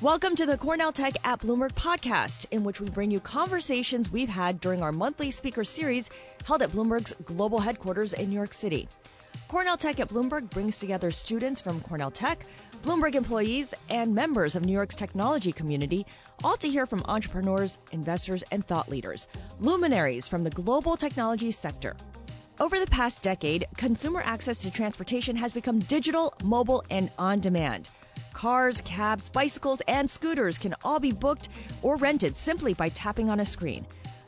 Welcome to the Cornell Tech at Bloomberg podcast, in which we bring you conversations we've had during our monthly speaker series held at Bloomberg's global headquarters in New York City. Cornell Tech at Bloomberg brings together students from Cornell Tech, Bloomberg employees, and members of New York's technology community, all to hear from entrepreneurs, investors, and thought leaders, luminaries from the global technology sector. Over the past decade, consumer access to transportation has become digital, mobile, and on demand. Cars, cabs, bicycles, and scooters can all be booked or rented simply by tapping on a screen.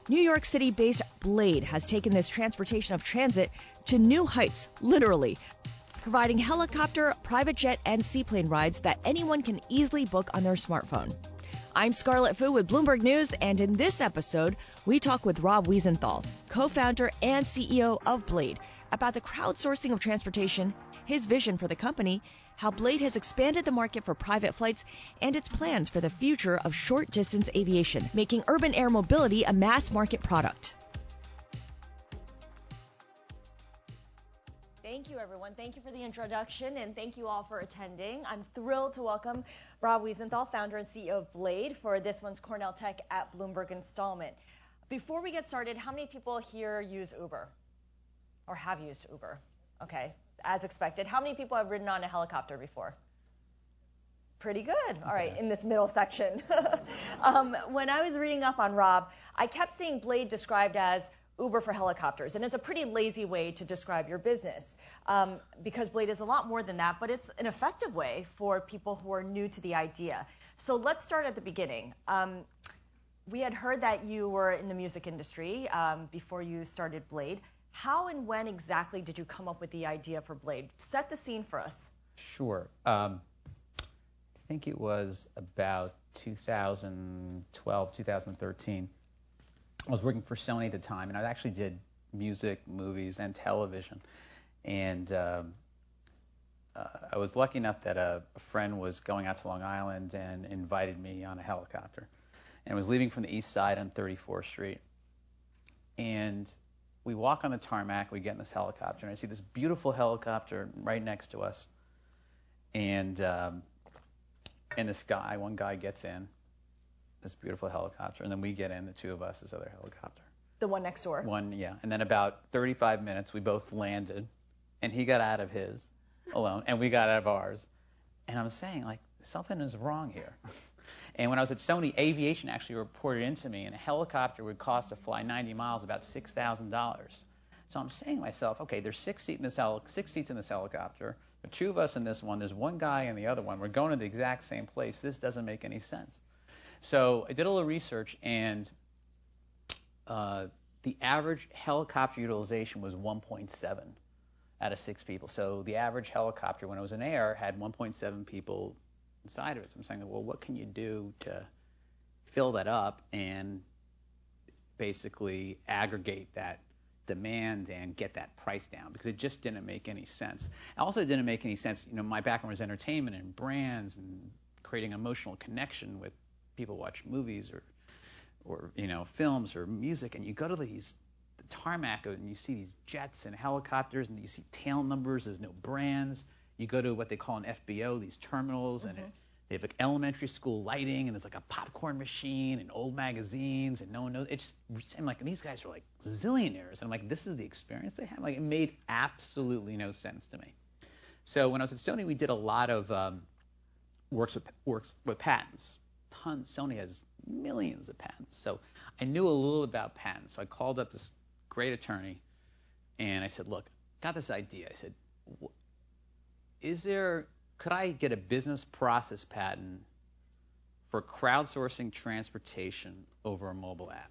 New York City based Blade has taken this transportation of transit to new heights, literally, providing helicopter, private jet, and seaplane rides that anyone can easily book on their smartphone. I'm Scarlet Fu with Bloomberg News, and in this episode, we talk with Rob Wiesenthal, co founder and CEO of Blade, about the crowdsourcing of transportation, his vision for the company, how Blade has expanded the market for private flights, and its plans for the future of short distance aviation, making urban air mobility a mass market product. Thank you, everyone. Thank you for the introduction, and thank you all for attending. I'm thrilled to welcome Rob Wiesenthal, founder and CEO of Blade, for this one's Cornell Tech at Bloomberg installment. Before we get started, how many people here use Uber or have used Uber? Okay, as expected. How many people have ridden on a helicopter before? Pretty good. All right, in this middle section. um, when I was reading up on Rob, I kept seeing Blade described as Uber for helicopters, and it's a pretty lazy way to describe your business um, because Blade is a lot more than that, but it's an effective way for people who are new to the idea. So let's start at the beginning. Um, we had heard that you were in the music industry um, before you started Blade. How and when exactly did you come up with the idea for Blade? Set the scene for us. Sure. Um, I think it was about 2012, 2013. I was working for Sony at the time, and I actually did music, movies, and television. And um, uh, I was lucky enough that a, a friend was going out to Long Island and invited me on a helicopter, and was leaving from the east side on 34th Street. And we walk on the tarmac, we get in this helicopter, and I see this beautiful helicopter right next to us. And um, and this guy, one guy gets in, this beautiful helicopter, and then we get in, the two of us, this other helicopter. The one next door. One, yeah. And then about 35 minutes, we both landed, and he got out of his alone, and we got out of ours. And I'm saying, like, something is wrong here. And when I was at Sony, aviation actually reported into me, and a helicopter would cost to fly 90 miles about $6,000. So I'm saying to myself, okay, there's six, seat in this heli- six seats in this helicopter. There are two of us in this one. There's one guy in the other one. We're going to the exact same place. This doesn't make any sense. So I did a little research, and uh, the average helicopter utilization was 1.7 out of six people. So the average helicopter, when it was in air, had 1.7 people inside of it. So I'm saying, well, what can you do to fill that up and basically aggregate that demand and get that price down because it just didn't make any sense. Also, It didn't make any sense. You know, my background was entertainment and brands and creating emotional connection with people watch movies or or you know films or music, and you go to these the tarmac and you see these jets and helicopters and you see tail numbers. There's no brands you go to what they call an FBO, these terminals, mm-hmm. and it, they have like elementary school lighting, and there's like a popcorn machine and old magazines, and no one knows. It's just, I'm like, these guys are like zillionaires, and I'm like, this is the experience they have. Like, it made absolutely no sense to me. So when I was at Sony, we did a lot of um, works with works with patents. Tons. Sony has millions of patents, so I knew a little about patents. So I called up this great attorney, and I said, look, got this idea. I said, is there could I get a business process patent for crowdsourcing transportation over a mobile app?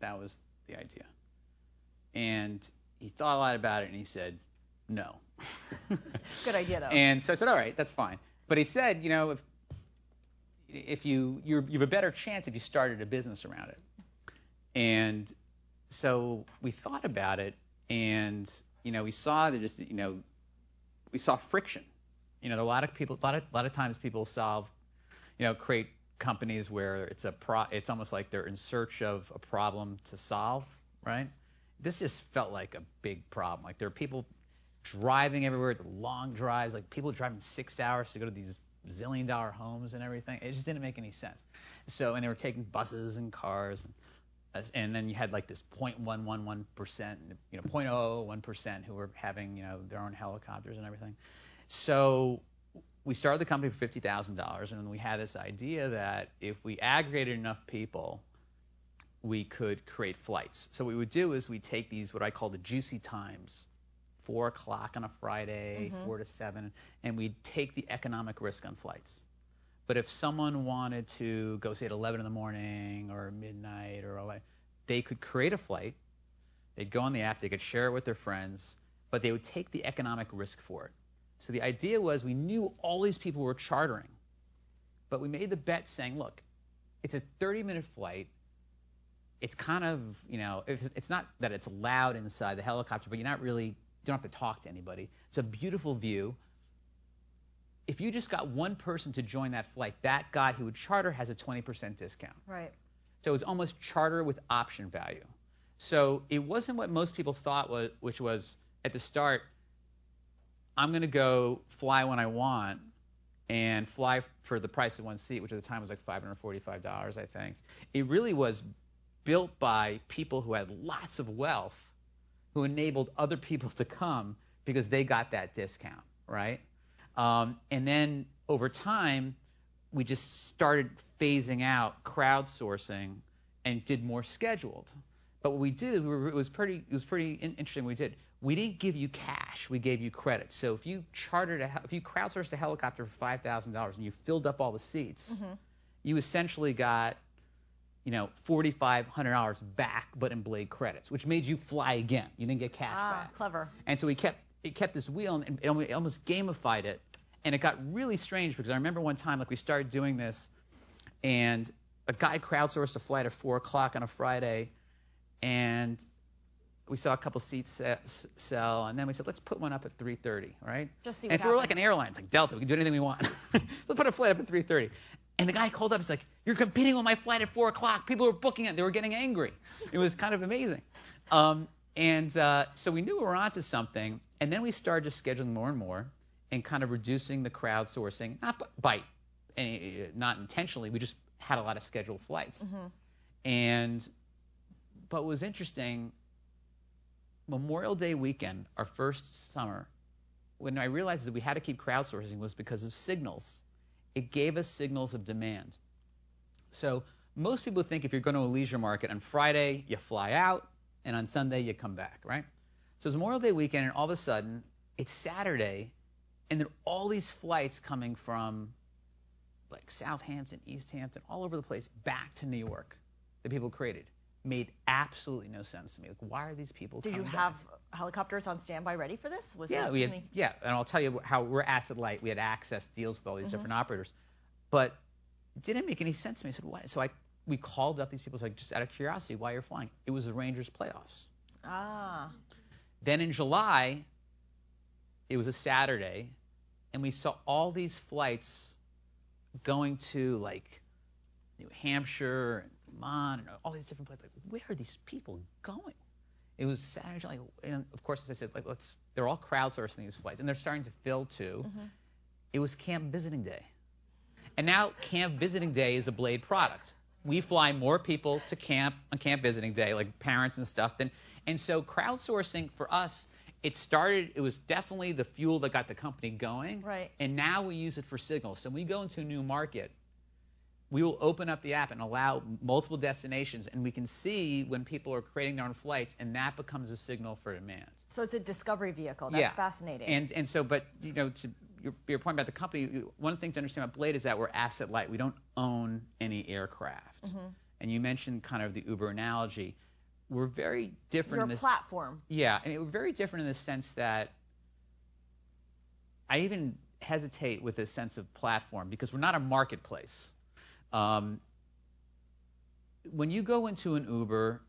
That was the idea. And he thought a lot about it and he said, no. Good idea though. And so I said, all right, that's fine. But he said, you know, if if you you have a better chance if you started a business around it. And so we thought about it, and you know, we saw that just you know we saw friction. You know, a lot of people, a lot of, a lot of times people solve, you know, create companies where it's a pro, it's almost like they're in search of a problem to solve, right? This just felt like a big problem. Like there are people driving everywhere, long drives, like people driving six hours to go to these zillion dollar homes and everything. It just didn't make any sense. So and they were taking buses and cars and and then you had like this 0.111 percent, you know, 0.001 percent who were having you know their own helicopters and everything. So we started the company for fifty thousand dollars, and we had this idea that if we aggregated enough people, we could create flights. So what we would do is we take these what I call the juicy times, four o'clock on a Friday, Mhm. four to seven, and we'd take the economic risk on flights. But if someone wanted to go say at 11 in the morning or midnight or all that, they could create a flight. They'd go on the app, they could share it with their friends, but they would take the economic risk for it. So the idea was we knew all these people were chartering, but we made the bet saying, look, it's a 30 minute flight. It's kind of, you know, it's not that it's loud inside the helicopter, but you're not really, don't have to talk to anybody. It's a beautiful view. If you just got one person to join that flight, that guy who would charter has a 20% discount. Right. So it was almost charter with option value. So it wasn't what most people thought was, which was at the start, I'm going to go fly when I want and fly for the price of one seat, which at the time was like $545, I think. It really was built by people who had lots of wealth who enabled other people to come because they got that discount, right? Um, and then over time, we just started phasing out crowdsourcing and did more scheduled. But what we did, it was pretty, it was pretty interesting. What we did, we didn't give you cash, we gave you credit. So if you chartered a, if you crowdsourced a helicopter for five thousand dollars and you filled up all the seats, you essentially got, you know, forty five hundred dollars back, but in Blade credits, which made you fly again. You didn't get cash Ah, back. clever. And so we kept it kept this wheel and it almost gamified it. And it got really strange because I remember one time like we started doing this and a guy crowdsourced a flight at four o'clock on a Friday and we saw a couple seats sell and then we said let's put one up at 3:30, right? Just see and so we're like an airline, it's like Delta, we can do anything we want. let's put a flight up at 3:30. And the guy called up, he's like, "You're competing with my flight at four o'clock. People were booking it. They were getting angry. It was kind of amazing." Um, and uh, so we knew we were onto something. And then we started just scheduling more and more, and kind of reducing the crowdsourcing, not by, any, not intentionally. We just had a lot of scheduled flights. And but what was interesting, Memorial Day weekend, our first summer, when I realized that we had to keep crowdsourcing was because of signals. It gave us signals of demand. So most people think if you're going to a leisure market on Friday, you fly out, and on Sunday, you come back, right? So it's Memorial Day weekend, and all of a sudden, it's Saturday, and there are all these flights coming from like Southampton, East Hampton, all over the place, back to New York that people created. Made absolutely no sense to me. Like, why are these people Did you have back? helicopters on standby ready for this? Was Yeah, this we had, something- yeah, and I'll tell you how we're asset light. We had access deals with all these different operators, but it didn't make any sense to me. I said, why? So I we called up these people, like just out of curiosity, why you're flying. It was the Rangers playoffs. Ah. Then in July, it was a Saturday, and we saw all these flights going to like New Hampshire and Vermont and all these different places. Like, where are these people going? It was Saturday, and of course, as I said, like let's they're all crowdsourcing these flights, and they're starting to fill too. Mm-hmm. It was Camp Visiting Day, and now Camp Visiting Day is a Blade product. We fly more people to camp on Camp Visiting Day, like parents and stuff. Than, and so crowdsourcing for us, it started. It was definitely the fuel that got the company going. Right. And now we use it for signals. So when we go into a new market, we will open up the app and allow multiple destinations, and we can see when people are creating their own flights, and that becomes a signal for demand. So it's a discovery vehicle. That's yeah. fascinating. And and so, but you know, to your, your point about the company, one of the things to understand about Blade is that we're asset light. We don't own any aircraft. Mm-hmm. And you mentioned kind of the Uber analogy. We're very different You're in a this. platform. Yeah, and it, we're very different in the sense that I even hesitate with this sense of platform because we're not a marketplace. Um, when you go into an Uber,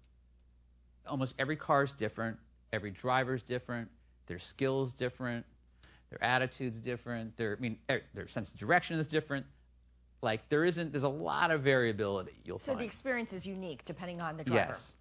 almost every car is different, every driver is different, their skills different, their attitude's different, their I mean er, their sense of direction is different. Like there isn't there's a lot of variability you'll So find. the experience is unique depending on the driver. Yes.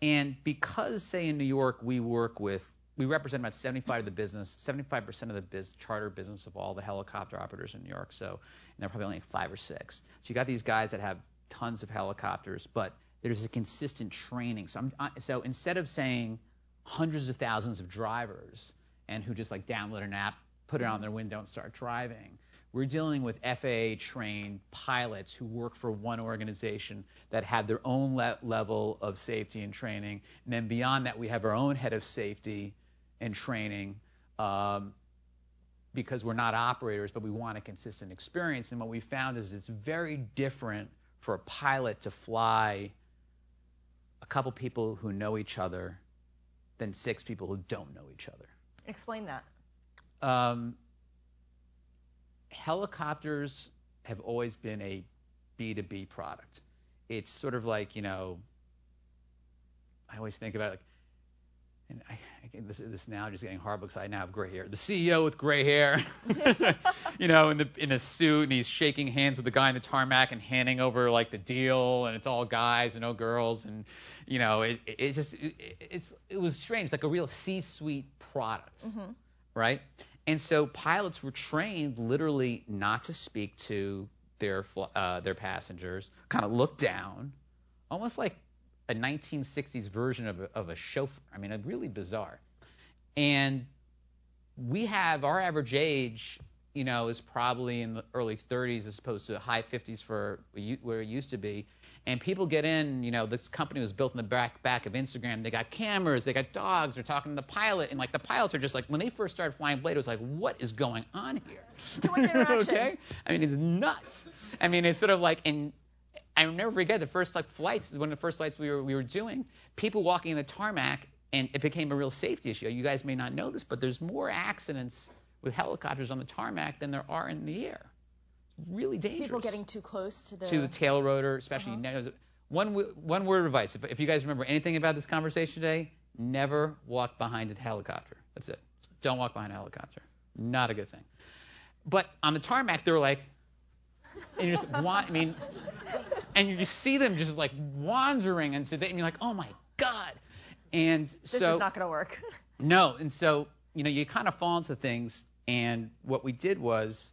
And because, say, in New York, we work with we represent about 75 of the business, 75% of the biz, charter business of all the helicopter operators in New York. So, and they're probably only five or six. So you got these guys that have tons of helicopters, but there's a consistent training. So, I'm, so instead of saying hundreds of thousands of drivers and who just like download an app, put it on their window and start driving, we're dealing with FAA trained pilots who work for one organization that have their own le- level of safety and training. And then beyond that, we have our own head of safety and training um, because we're not operators, but we want a consistent experience. And what we found is it's very different for a pilot to fly a couple people who know each other than six people who don't know each other. Explain that. Um, helicopters have always been a B2B product. It's sort of like, you know, I always think about it like, I, I this, this analogy is getting hard because I now have gray hair. The CEO with gray hair, you know, in the in a suit, and he's shaking hands with the guy in the tarmac and handing over like the deal, and it's all guys and no girls, and you know, it it just it, it's it was strange, like a real C-suite product, Mm-hmm. right? And so pilots were trained literally not to speak to their uh, their passengers, kind of look down, almost like a 1960s version of a, of a chauffeur. I mean, really bizarre. And we have our average age, you know, is probably in the early 30s as opposed to high 50s for where it used to be. And people get in, you know, this company was built in the back back of Instagram. They got cameras, they got dogs, they're talking to the pilot, and like the pilots are just like, when they first started flying Blade, it was like, what is going on here? Too much interaction. okay, I mean, it's nuts. I mean, it's sort of like, and I never forget the first like flights, one of the first flights we were we were doing, people walking in the tarmac, and it became a real safety issue. You guys may not know this, but there's more accidents with helicopters on the tarmac than there are in the air. It's really dangerous. People getting too close to the. to the tail rotor, especially. Uh-huh. One one word of advice. If, if you guys remember anything about this conversation today, never walk behind a helicopter. That's it. Just don't walk behind a helicopter. Not a good thing. But on the tarmac, they're like, and you just want. I mean, and you just see them just like wandering into the, and you're like, oh my god. And this so is not going to work. no, and so you know you kind of fall into things, and what we did was,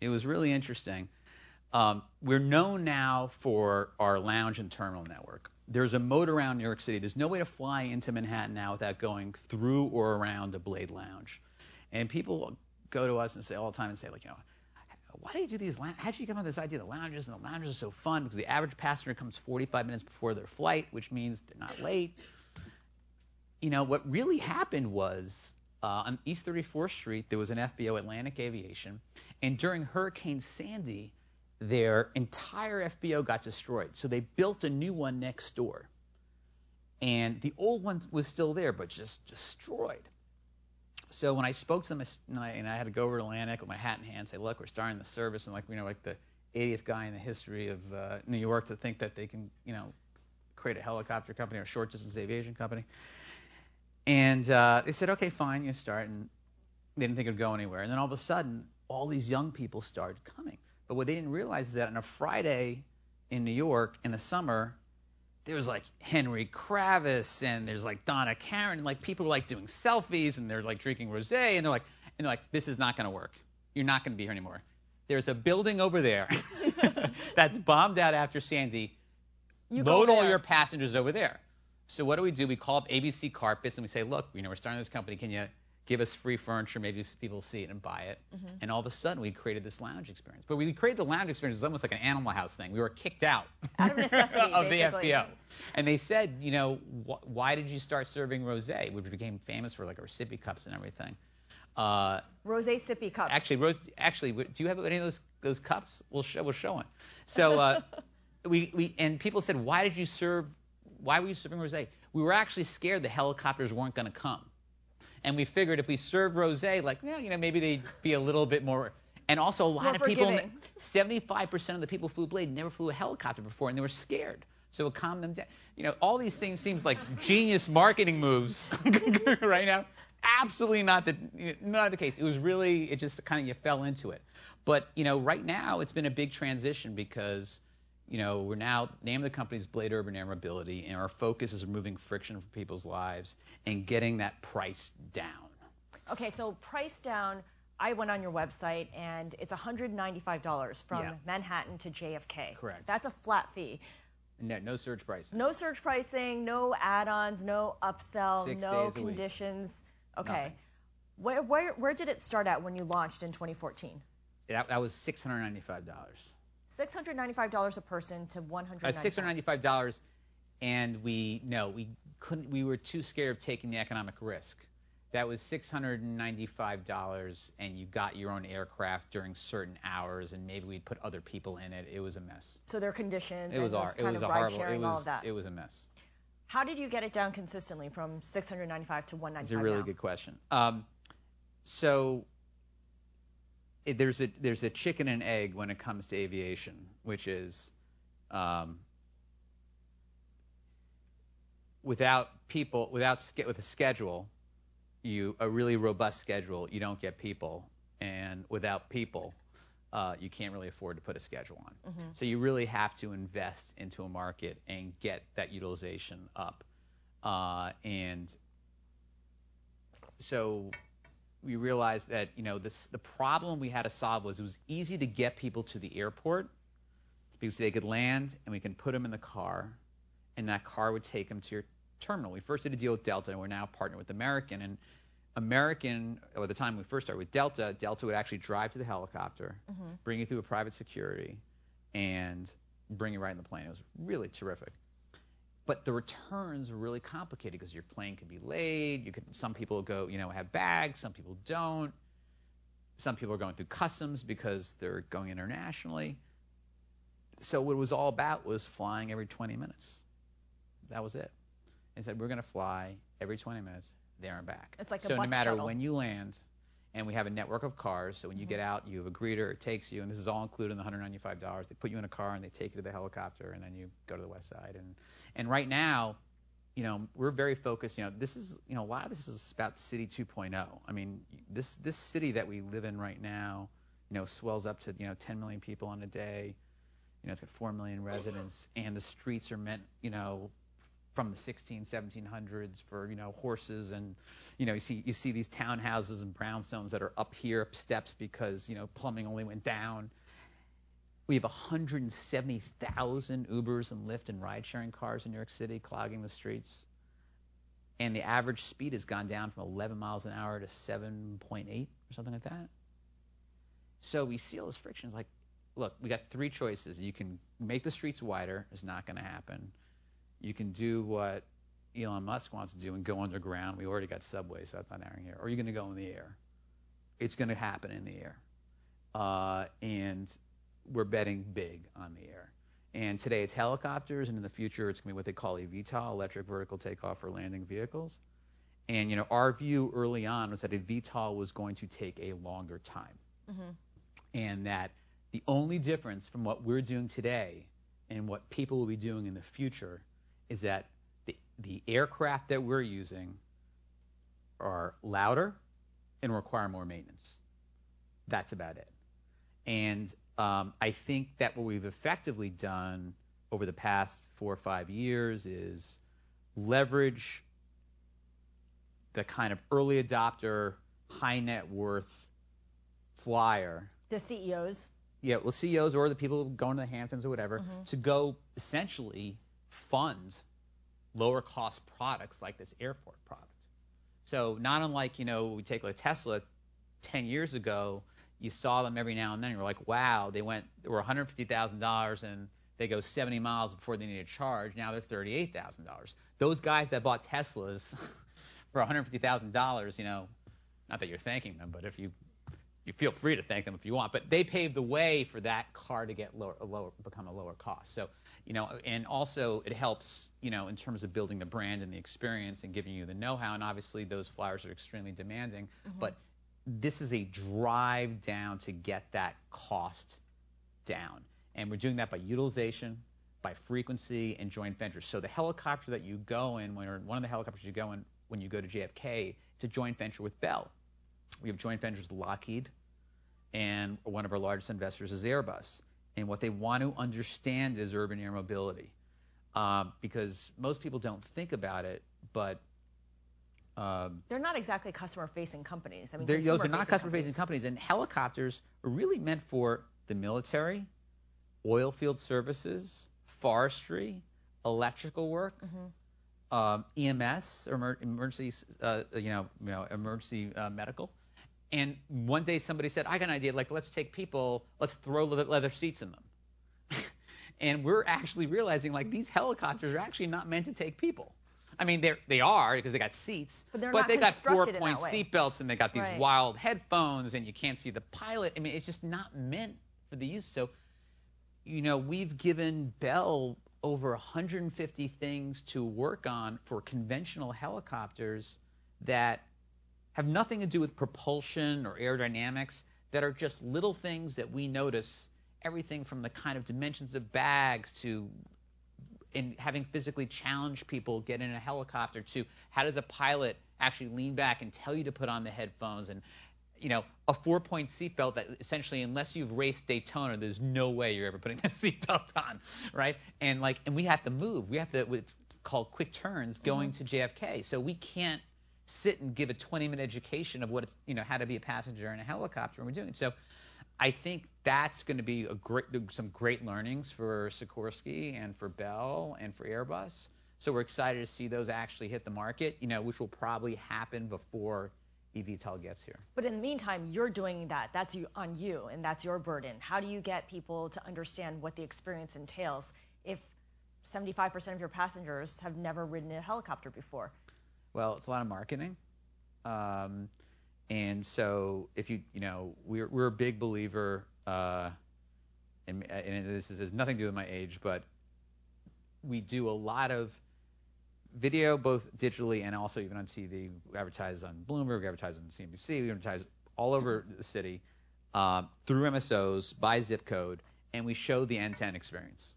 it was really interesting. Um, we're known now for our lounge and terminal network. There's a moat around New York City. There's no way to fly into Manhattan now without going through or around a Blade Lounge. And people go to us and say all the time and say like, you know, why do you do these? How did you come up with this idea the lounges? And the lounges are so fun because the average passenger comes 45 minutes before their flight, which means they're not late. You know, what really happened was uh, on East 34th Street, there was an FBO, Atlantic Aviation, and during Hurricane Sandy, their entire FBO got destroyed. So they built a new one next door. And the old one was still there, but just destroyed. So when I spoke to them, and I, had to go over to Atlantic with my hat in hand and say, look, we're starting the service, and like, you know, like the 80th guy in the history of uh, New York to think that they can, you know, create a helicopter company or a short distance aviation company. And uh, they said, okay, fine, you start. And they didn't think it would go anywhere. And then all of a sudden, all these young people started coming. But what they didn't realize is that on a Friday in New York in the summer, there was like Henry Kravis and there's like Donna Karan and like people were like doing selfies and they're like drinking rosé and they're like and they're like this is not going to work. You're not going to be here anymore. There's a building over there that's bombed out after Sandy. You Load all your passengers over there. So what do we do? We call up ABC Carpets and we say, look, you know, we're starting this company. Can you give us free furniture? Maybe people see it and buy it. Mm-hmm. And all of a sudden, we created this lounge experience. But we created the lounge experience. It was almost like an Animal House thing. We were kicked out, Out of necessity, of the FBO. And they said, you know, wh- why did you start serving rosé, which became famous for like our sippy cups and everything. Uh, Rose sippy cups. Actually, Rose. Actually, do you have any of those those cups? We'll show. We'll show one. So uh, we we and people said, why did you serve? Why were you serving rosé? We were actually scared the helicopters weren't going to come, and we figured if we served rosé, like, yeah, you know, maybe they'd be a little bit more. And also, a lot More of people, forgiving. 75% of the people who flew Blade never flew a helicopter before, and they were scared. So it calmed them down. You know, all these things seems like genius marketing moves right now. Absolutely not the not the case. It was really it just kind of you fell into it. But you know, right now it's been a big transition because you know, we're now name of the company's Blade Urban Air Mobility, and our focus is removing friction from people's lives and getting that price down. Okay, so price down. I went on your website and it's $195 from Yeah. Manhattan to JFK. Correct. That's a flat fee. No, no surge pricing. No surge pricing, no add-ons, no upsell, Six no days a week. conditions. Okay. Nothing. Where, where where did it start at when you launched in 2014? That, that was $695. $695 a person to 195 Uh, $695, and we no, we couldn't. We were too scared of taking the economic risk. That was $695, and you got your own aircraft during certain hours, and maybe we'd put other people in it. It was a mess. So their conditions It was our, it was of a horrible. sharing, it was all of that. it was a mess. How did you get it down consistently from 695 to 195 It's a really now? good question. Um, so there's a there's a chicken and egg when it comes to aviation, which is um, without people without with a schedule, you a really robust schedule, you don't get people, and without people, uh, you can't really afford to put a schedule on. So you really have to invest into a market and get that utilization up. Uh, and so we realized that you know this the problem we had to solve was it was easy to get people to the airport because they could land and we can put them in the car and that car would take them to your terminal. We first did a deal with Delta and we're now partnered with American and American or the time we first started with Delta, Delta would actually drive to the helicopter, mm-hmm. bring you through a private security and bring you right in the plane. It was really terrific but the returns were really complicated because your plane could be late. You could some people go, you know, have bags, some people don't. Some people are going through customs because they're going internationally. So what it was all about was flying every 20 minutes. That was it. And said we're going to fly every 20 minutes there and back. It's like a so no matter shuttle. when you land, and we have a network of cars. So when you mm-hmm. get out, you have a greeter. It takes you, and this is all included in the $195. They put you in a car and they take you to the helicopter, and then you go to the west side. And and right now, you know, we're very focused. You know, this is you know a lot of this is about City 2.0. I mean, this this city that we live in right now, you know, swells up to you know 10 million people on a day. You know, it's got 4 million residents, and the streets are meant, you know, from the 16, 1700s for you know horses and you know you see you see these townhouses and brownstones that are up here up steps because you know plumbing only went down. We have 170,000 Ubers and Lyft and ride-sharing cars in New York City clogging the streets, and the average speed has gone down from 11 miles an hour to 7.8 or something like that. So we see all this friction. It's like, look, we got three choices. You can make the streets wider. It's not going to happen you can do what Elon Musk wants to do and go underground. We already got subways, so that's not happening here. Or you're going to go in the air. It's going to happen in the air. Uh, and we're betting big on the air. And today it's helicopters, and in the future it's going to be what they call eVTOL, electric vertical takeoff or landing vehicles. And you know, our view early on was that a VTOL was going to take a longer time, and that the only difference from what we're doing today and what people will be doing in the future is that the, the aircraft that we're using are louder and require more maintenance. That's about it. And um, I think that what we've effectively done over the past four or five years is leverage the kind of early adopter, high net worth flyer The CEOs. yeah, well, CEOs or the people going to the Hamptons or whatever to go essentially fund lower cost products like this airport product. So not unlike you know we take like Tesla 10 years ago, you saw them every now and then. You're like, wow, they went they were 150 thousand dollars and they go 70 miles before they need a charge. Now they're 38 thousand dollars. Those guys that bought Teslas for 150 thousand dollars, you know, not that you're thanking them, but if you you feel free to thank them if you want, but they paved the way for that car to get lower, lower become a lower cost. So, you know, and also it helps, you know, in terms of building the brand and the experience and giving you the know-how. And obviously those flyers are extremely demanding, mm-hmm. but this is a drive down to get that cost down. And we're doing that by utilization, by frequency, and joint ventures. So the helicopter that you go in, when, or one of the helicopters you go in when you go to JFK, it's a joint venture with Bell. We have joint ventures with Lockheed, and one of our largest investors is Airbus. And what they want to understand is urban air mobility. Um, because most people don't think about it, but um, they're not exactly customer-facing companies. I mean, those are not customer-facing companies. companies, and helicopters are really meant for the military, oil field services, forestry, electrical work, mm-hmm. um, EMS, or emergency, uh, you know, you know, emergency uh, medical. And one day somebody said, I got an idea. Like, let's take people, let's throw leather seats in them. and we're actually realizing like these helicopters are actually not meant to take people. I mean, they they are because they got seats, but, but they got four-point seat belts and they got these right. wild headphones and you can't see the pilot. I mean, it's just not meant for the use. So, you know, we've given Bell over 150 things to work on for conventional helicopters that have nothing to do with propulsion or aerodynamics, that are just little things that we notice. Everything from the kind of dimensions of bags to in having physically challenged people get in a helicopter to how does a pilot actually lean back and tell you to put on the headphones and you know a four point seatbelt that essentially unless you've raced Daytona there's no way you're ever putting a seatbelt on right and like and we have to move we have to it's called quick turns going mm-hmm. to JFK so we can't sit and give a 20 minute education of what it's, you know, how to be a passenger in a helicopter, and we're doing it. So I think that's going to be a great, some great learnings for Sikorsky and for Bell and for Airbus. So we're excited to see those actually hit the market, you know, which will probably happen before eVTOL gets here. But in the meantime, you're doing that. That's you, on you, and that's your burden. How do you get people to understand what the experience entails if 75% of your passengers have never ridden a helicopter before? Well, it's a lot of marketing. Um, and so if you, you know, we're, we're a big believer, uh, and, and this is, has nothing to do with my age, but we do a lot of video, both digitally and also even on TV. We advertise on Bloomberg, we advertise on CNBC, we advertise all over the city uh, through MSOs by zip code, and we show the end-to-end experience.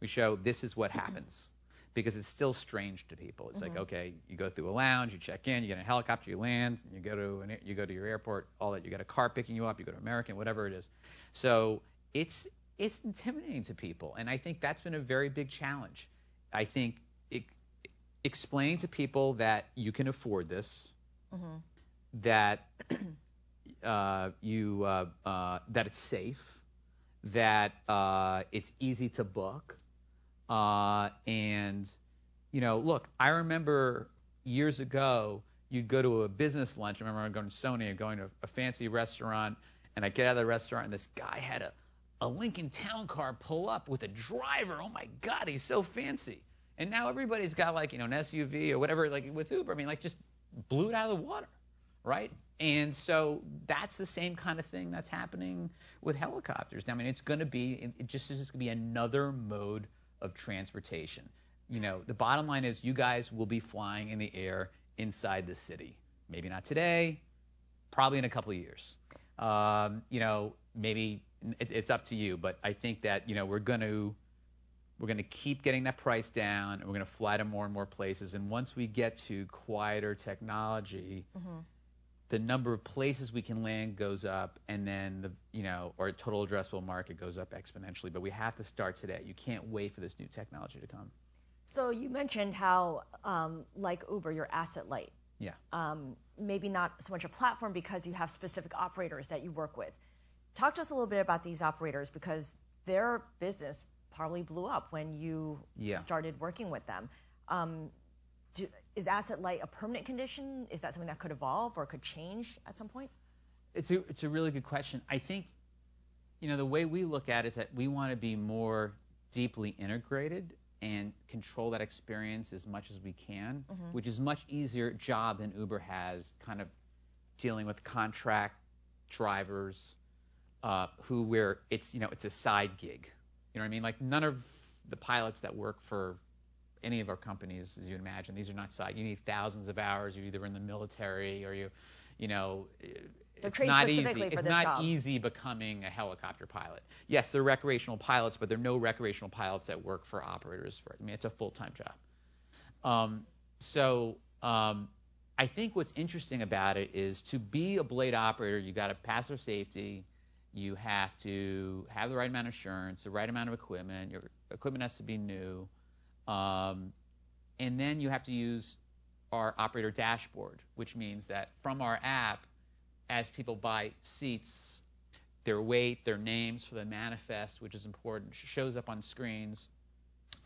We show this is what happens because it's still strange to people. It's mm-hmm. like okay, you go through a lounge, you check in, you get in a helicopter, you land, and you go to an, you go to your airport, all that. You got a car picking you up, you go to American, whatever it is. So it's it's intimidating to people, and I think that's been a very big challenge. I think it, explaining to people that you can afford this, mm-hmm. that uh, you uh, uh, that it's safe, that uh, it's easy to book uh, and, you know, look, I remember years ago, you'd go to a business lunch. I remember going to Sony and going to a fancy restaurant, and I get out of the restaurant, and this guy had a, a Lincoln Town Car pull up with a driver. Oh my God, he's so fancy. And now everybody's got like, you know, an SUV or whatever, like with Uber. I mean, like just blew it out of the water, right? And so that's the same kind of thing that's happening with helicopters. Now I mean, it's going to be, it just is going to be another mode of transportation. You know, the bottom line is you guys will be flying in the air inside the city. Maybe not today, probably in a couple of years. Um, you know, maybe it, it's up to you, but I think that you know we're going to we're going to keep getting that price down, and we're going to fly to more and more places. And once we get to quieter technology, mm-hmm the number of places we can land goes up, and then the you know our total addressable market goes up exponentially. But we have to start today. You can't wait for this new technology to come. So you mentioned how, um, like Uber, you're asset light. Yeah. Um, maybe not so much a platform because you have specific operators that you work with. Talk to us a little bit about these operators because their business probably blew up when you yeah. started working with them. Um, do, is asset light a permanent condition? Is that something that could evolve or could change at some point? It's a it's a really good question. I think, you know, the way we look at it is that we want to be more deeply integrated and control that experience as much as we can, mm-hmm. which is much easier job than Uber has, kind of dealing with contract drivers uh, who where it's you know it's a side gig. You know what I mean? Like none of the pilots that work for any of our companies, as you imagine. These are not side. You need thousands of hours. You're either in the military or you, you know, they're it's not easy. it's not job. easy becoming a helicopter pilot. Yes, they're recreational pilots, but they're no recreational pilots that work for operators. For, I mean, it's a full-time job. Um, so um, I think what's interesting about it is to be a blade operator, you got to pass for safety, You have to have the right amount of insurance, the right amount of equipment. Your equipment has to be new. Um, and then you have to use our operator dashboard, which means that from our app, as people buy seats, their weight, their names for the manifest, which is important, shows up on screens,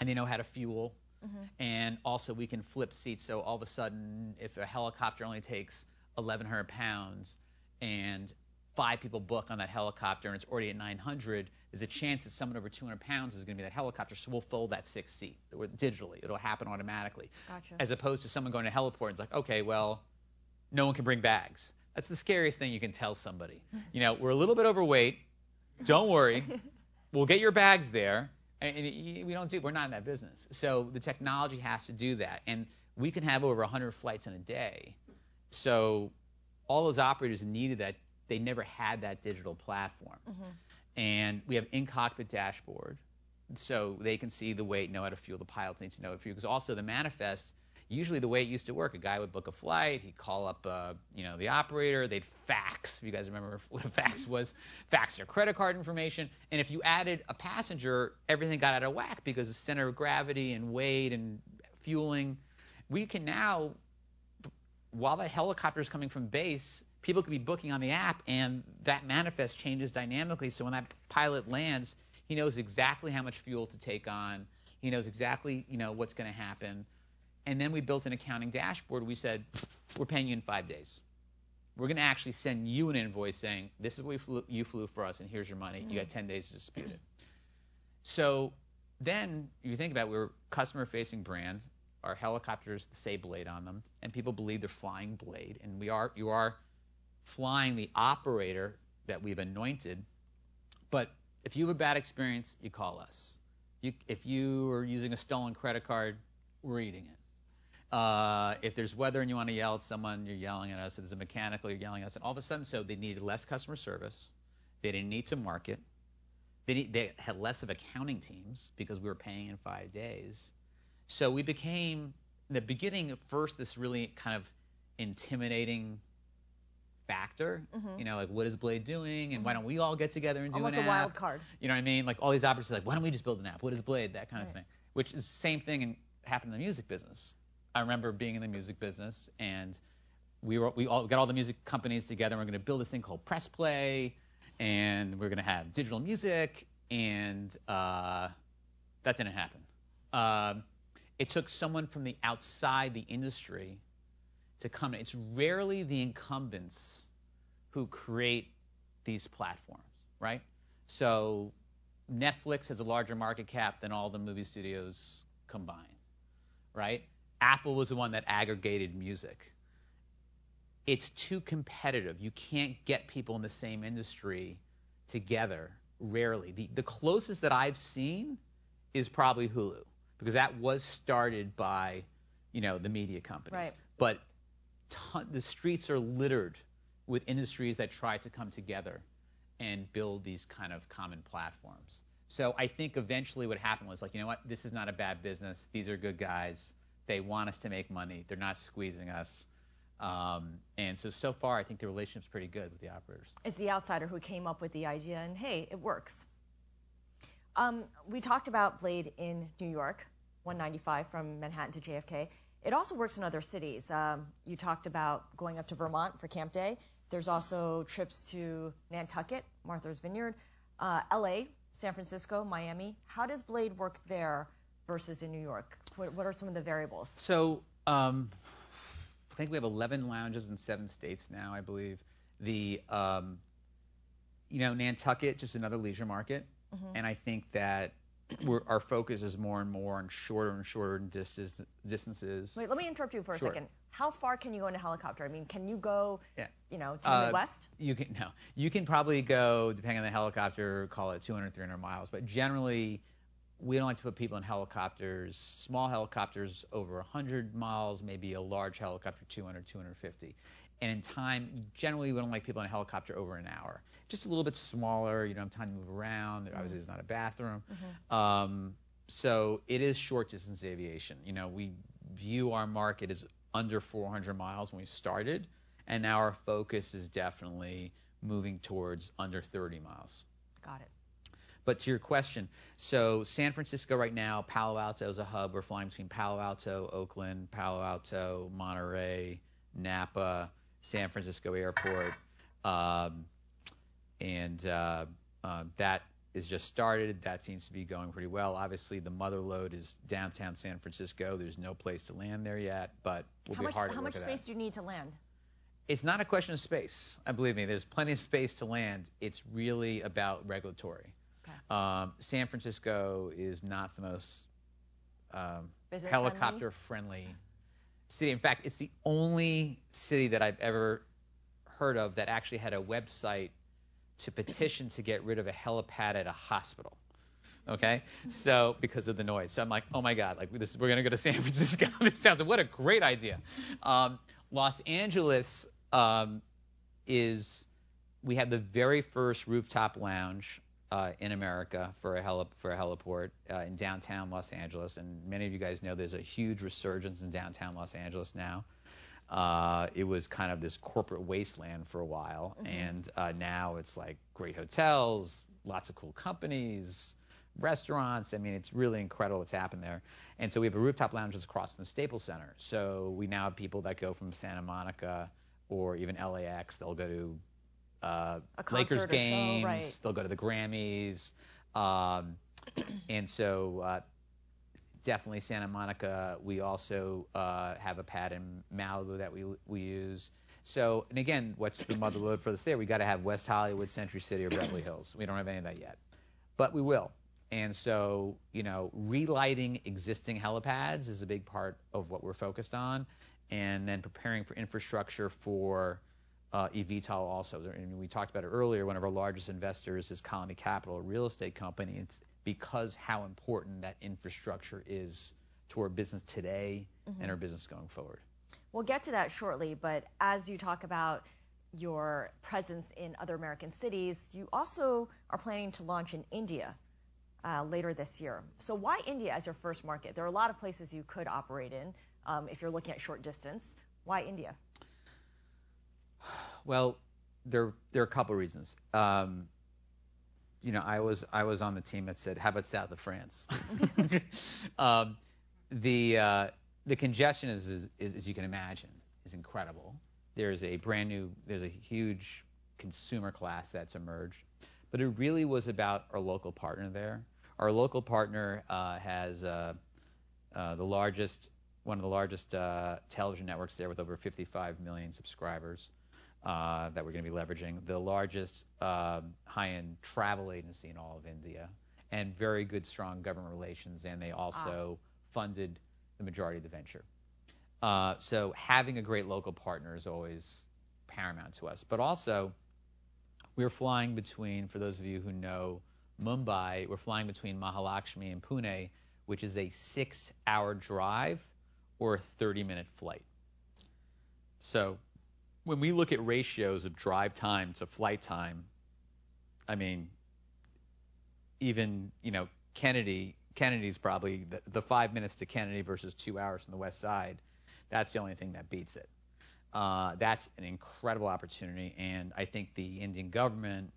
and they know how to fuel. Mm-hmm. And also, we can flip seats. So all of a sudden, if a helicopter only takes 1,100 pounds and five people book on that helicopter and it's already at 900, there's a chance that someone over 200 pounds is going to be that helicopter, so we'll fold that sixth seat digitally. It'll happen automatically. Gotcha. As opposed to someone going to heliport, and it's like, okay, well, no one can bring bags. That's the scariest thing you can tell somebody. You know, we're a little bit overweight. Don't worry. we'll get your bags there. And we don't do, we're not in that business. So the technology has to do that. And we can have over 100 flights in a day. So all those operators needed that they never had that digital platform. Mm-hmm. And we have in-cockpit dashboard, so they can see the weight, know how to fuel. The pilots need to know how to fuel. Because also the manifest, usually the way it used to work, a guy would book a flight, he'd call up, uh, you know, the operator, they'd fax. If you guys remember what a fax was, fax their credit card information. And if you added a passenger, everything got out of whack because the center of gravity and weight and fueling. We can now, while that helicopter is coming from base, people could be booking on the app, and that manifest changes dynamically. So when that pilot lands, he knows exactly how much fuel to take on. He knows exactly, you know, what's going to happen. And then we built an accounting dashboard. We said, we're paying you in five days. We're going to actually send you an invoice saying, this is what flew, you flew for us, and here's your money. You got 10 days to dispute it. So then you think about it, we're customer-facing brands. Our helicopters say Blade on them, and people believe they're flying Blade, and we are. You are flying the operator that we've anointed. But if you have a bad experience, you call us. You, if you are using a stolen credit card, we're eating it. Uh, if there's weather and you want to yell at someone, you're yelling at us. If there's a mechanical, you're yelling at us. And all of a sudden, so they needed less customer service. They didn't need to market. They, need, they had less of accounting teams because we were paying in five days. So we became, in the beginning, at first, this really kind of intimidating factor. Mm-hmm. You know, like what is Blade doing, and mm-hmm. why don't we all get together and do almost an a wild card. You know what I mean? Like all these operators like, why don't we just build an app? What is Blade? That kind right. of thing. Which is the same thing and happened in the music business. I remember being in the music business and we were we all got all the music companies together. and We're going to build this thing called Press Play, and we're going to have digital music, and uh, that didn't happen. Uh, it took someone from the outside the industry to come. It's rarely the incumbents who create these platforms, right? So Netflix has a larger market cap than all the movie studios combined, right? Apple was the one that aggregated music. It's too competitive. You can't get people in the same industry together, rarely. The, the closest that I've seen is probably Hulu, because that was started by, you know, the media companies. Right. But ton, the streets are littered with industries that try to come together and build these kind of common platforms. So I think eventually what happened was like, you know what, this is not a bad business. These are good guys. They want us to make money. They're not squeezing us. Um, and so so far, I think the relationship's pretty good with the operators. It's the outsider who came up with the idea, and hey, it works. Um, we talked about Blade in New York, 195 from Manhattan to JFK. It also works in other cities. Um, you talked about going up to Vermont for Camp Day. There's also trips to Nantucket, Martha's Vineyard, uh, LA, San Francisco, Miami. How does Blade work there versus in New York? What, what are some of the variables? So um, I think we have 11 lounges in seven states now, I believe. The um, you know Nantucket, just another leisure market, mm-hmm. and I think that our focus is more and more on shorter and shorter distance, distances. Wait, let me interrupt you for a sure. second. How far can you go in a helicopter? I mean, can you go, yeah. you know, to uh, the Midwest? You can no. You can probably go, depending on the helicopter, call it 200, 300 miles. But generally, we don't like to put people in helicopters, small helicopters over 100 miles, maybe a large helicopter 200, 250. And in time, generally, we don't like people in a helicopter over an hour just a little bit smaller. You don't have time to move around. Mm-hmm. Obviously, there's not a bathroom. Mm-hmm. Um, so it is short distance aviation. You know, we view our market as under 400 miles when we started, and now our focus is definitely moving towards under 30 miles. Got it. But to your question, so San Francisco right now, Palo Alto is a hub. We're flying between Palo Alto, Oakland, Palo Alto, Monterey, Napa, San Francisco Airport, um, and uh, uh, that is just started. That seems to be going pretty well. Obviously, the mother lode is downtown San Francisco. There's no place to land there yet, but we'll how be much, hard How much space do you need to land? It's not a question of space. I believe me. There's plenty of space to land. It's really about regulatory. Okay. Um, San Francisco is not the most um, helicopter friendly city. In fact, it's the only city that I've ever heard of that actually had a website to petition to get rid of a helipad at a hospital. Okay, so because of the noise, so I'm like, oh my god, like this, we're gonna go to San Francisco. this sounds what a great idea. Um, Los Angeles um, is we have the very first rooftop lounge uh, in America for a heli- for a heliport uh, in downtown Los Angeles, and many of you guys know there's a huge resurgence in downtown Los Angeles now. Uh, it was kind of this corporate wasteland for a while, and uh, now it's like great hotels, lots of cool companies, restaurants. I mean, it's really incredible what's happened there. And so we have a rooftop lounge that's across from the Staples Center. So we now have people that go from Santa Monica or even LAX. They'll go to uh, Lakers or show, games. right. They'll go to the Grammys. Um, and so uh, definitely Santa Monica. We also uh, have a pad in Malibu that we we use. So, and again, what's the mother lode for this there? We got to have West Hollywood, Century City, or Beverly Hills. We don't have any of that yet, but we will. And so, you know, relighting existing helipads is a big part of what we're focused on, and then preparing for infrastructure for eVTOL also. And we talked about it earlier. One of our largest investors is Colony Capital, a real estate company. It's because how important that infrastructure is to our business today and our business going forward. We'll get to that shortly, but as you talk about your presence in other American cities, you also are planning to launch in India uh, later this year. So why India as your first market? There are a lot of places you could operate in um, if you're looking at short distance. Why India? Well, there there are a couple of reasons. Um, you know, I was I was on the team that said, "How about south of France?" um, the uh, the congestion is, is, is, as you can imagine, is incredible. There's a brand new, there's a huge consumer class that's emerged, but it really was about our local partner there. Our local partner uh, has uh, uh, the largest, one of the largest uh, television networks there with over 55 million subscribers that we're going to be leveraging, the largest um, high-end travel agency in all of India, and very good, strong government relations, and they also funded the majority of the venture. Uh, so having a great local partner is always paramount to us. But also, we're flying between, for those of you who know Mumbai, we're flying between Mahalakshmi and Pune, which is a six-hour drive or a 30-minute flight. So when we look at ratios of drive time to flight time, I mean, even you know Kennedy, Kennedy's probably the, the five minutes to Kennedy versus two hours from the West Side. That's the only thing that beats it. Uh, that's an incredible opportunity, and I think the Indian government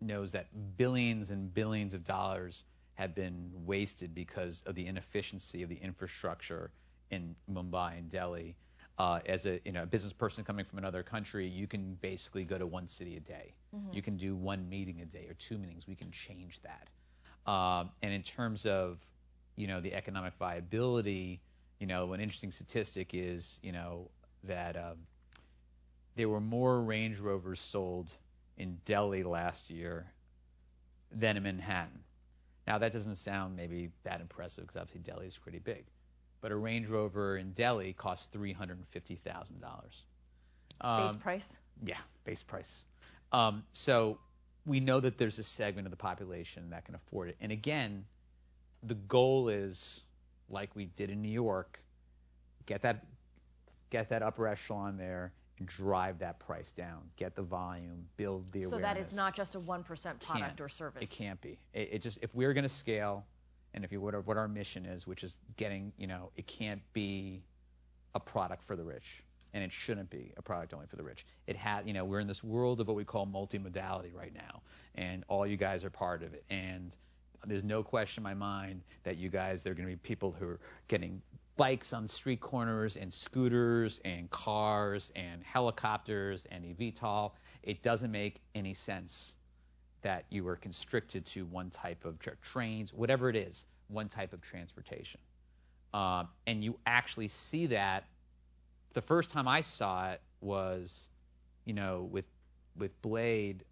knows that billions and billions of dollars have been wasted because of the inefficiency of the infrastructure in Mumbai and Delhi. Uh, as a you know a business person coming from another country, you can basically go to one city a day. You can do one meeting a day or two meetings. We can change that. Um, and in terms of you know the economic viability, you know an interesting statistic is you know that um, there were more Range Rovers sold in Delhi last year than in Manhattan. Now that doesn't sound maybe that impressive because obviously Delhi is pretty big, but a Range Rover in Delhi costs three hundred and fifty thousand dollars. Base price? Yeah, base price. Um, so we know that there's a segment of the population that can afford it. And again, the goal is, like we did in New York, get that get that upper echelon there and drive that price down. Get the volume, build the So awareness. that is not just a 1% product Can't. or service. It can't be. It, it just if we're going to scale, and if you what our, what our mission is, which is getting, you know, it can't be a product for the rich. and it shouldn't be a product only for the rich. It had, you know, we're in this world of what we call multimodality right now, and all you guys are part of it. And there's no question in my mind that you guys, there are going to be people who are getting bikes on street corners and scooters and cars and helicopters and eVTOL. It doesn't make any sense that you are constricted to one type of tra- trains, whatever it is, one type of transportation. Um, and you actually see that. The first time I saw it was, you know, with with Blade,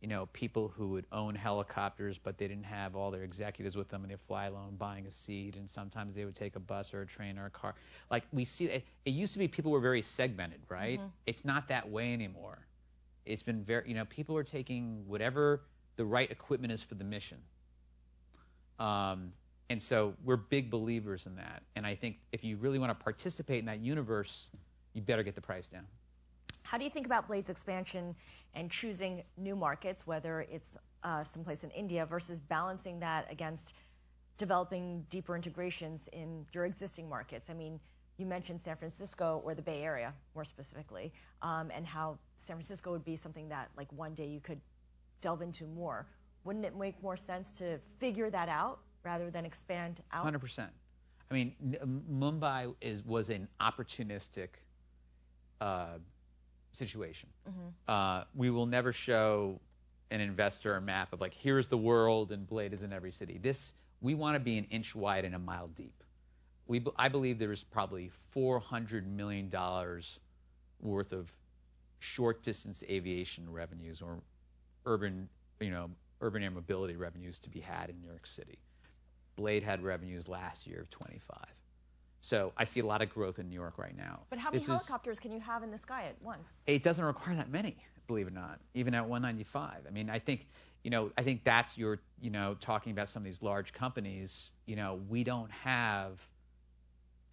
you know, people who would own helicopters, but they didn't have all their executives with them, and they fly alone, buying a seat, and sometimes they would take a bus or a train or a car. Like we see, it, it used to be people were very segmented, right? Mm-hmm. It's not that way anymore. It's been very, you know, people are taking whatever the right equipment is for the mission. Um, and so we're big believers in that. And I think if you really want to participate in that universe, you better get the price down. How do you think about Blade's expansion and choosing new markets, whether it's uh, someplace in India versus balancing that against developing deeper integrations in your existing markets? I mean, you mentioned San Francisco or the Bay Area more specifically, um, and how San Francisco would be something that like one day you could delve into more. Wouldn't it make more sense to figure that out rather than expand out? 100%. I mean, Mumbai is was an opportunistic uh, situation. Uh, we will never show an investor a map of like here's the world and Blade is in every city. This we want to be an inch wide and a mile deep. We I believe there is probably 400 million dollars worth of short distance aviation revenues or urban, you know, urban air mobility revenues to be had in New York City. Blade had revenues last year of 25. So I see a lot of growth in New York right now. But how many This is- helicopters can you have in the sky at once? it doesn't require that many, believe it or not, even at 195. I mean, I think, you know, I think that's your, you know, talking about some of these large companies, you know, we don't have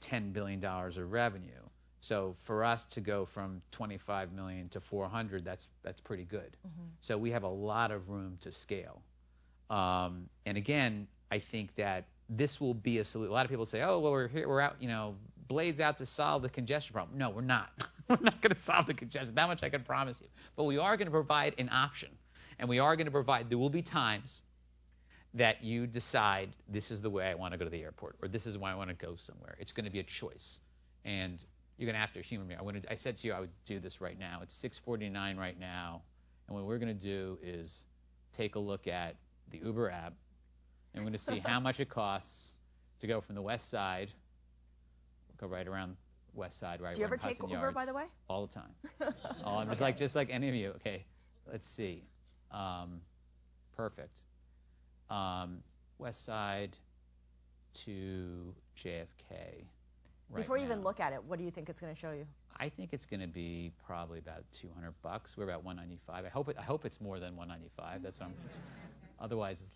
$10 billion of revenue. So for us to go from 25 million to 400, that's that's pretty good. So we have a lot of room to scale. Um, and again, I think that this will be a solution. A lot of people say, "Oh, well, we're here, we're out, you know, Blade's out to solve the congestion problem." No, we're not. we're not going to solve the congestion. That much I can promise you. But we are going to provide an option, and we are going to provide. There will be times that you decide this is the way I want to go to the airport, or this is why I want to go somewhere. It's going to be a choice, and you're going to have to humor me. I, wanted, I said to you I would do this right now. It's 6:49 right now, and what we're going to do is take a look at the Uber app, and we're going to see how much it costs to go from the west side, go right around west side, right Do you ever take Hudson Uber, Yards, by the way? All the time. Oh, I'm just like just like any of you. Okay, let's see. Um, perfect. Um, west side to JFK. Right Before you even look at it, what do you think it's going to show you? I think it's going to be probably about 200 bucks. We're about 195. I hope it, I hope it's more than 195. That's what I'm. Otherwise, it's,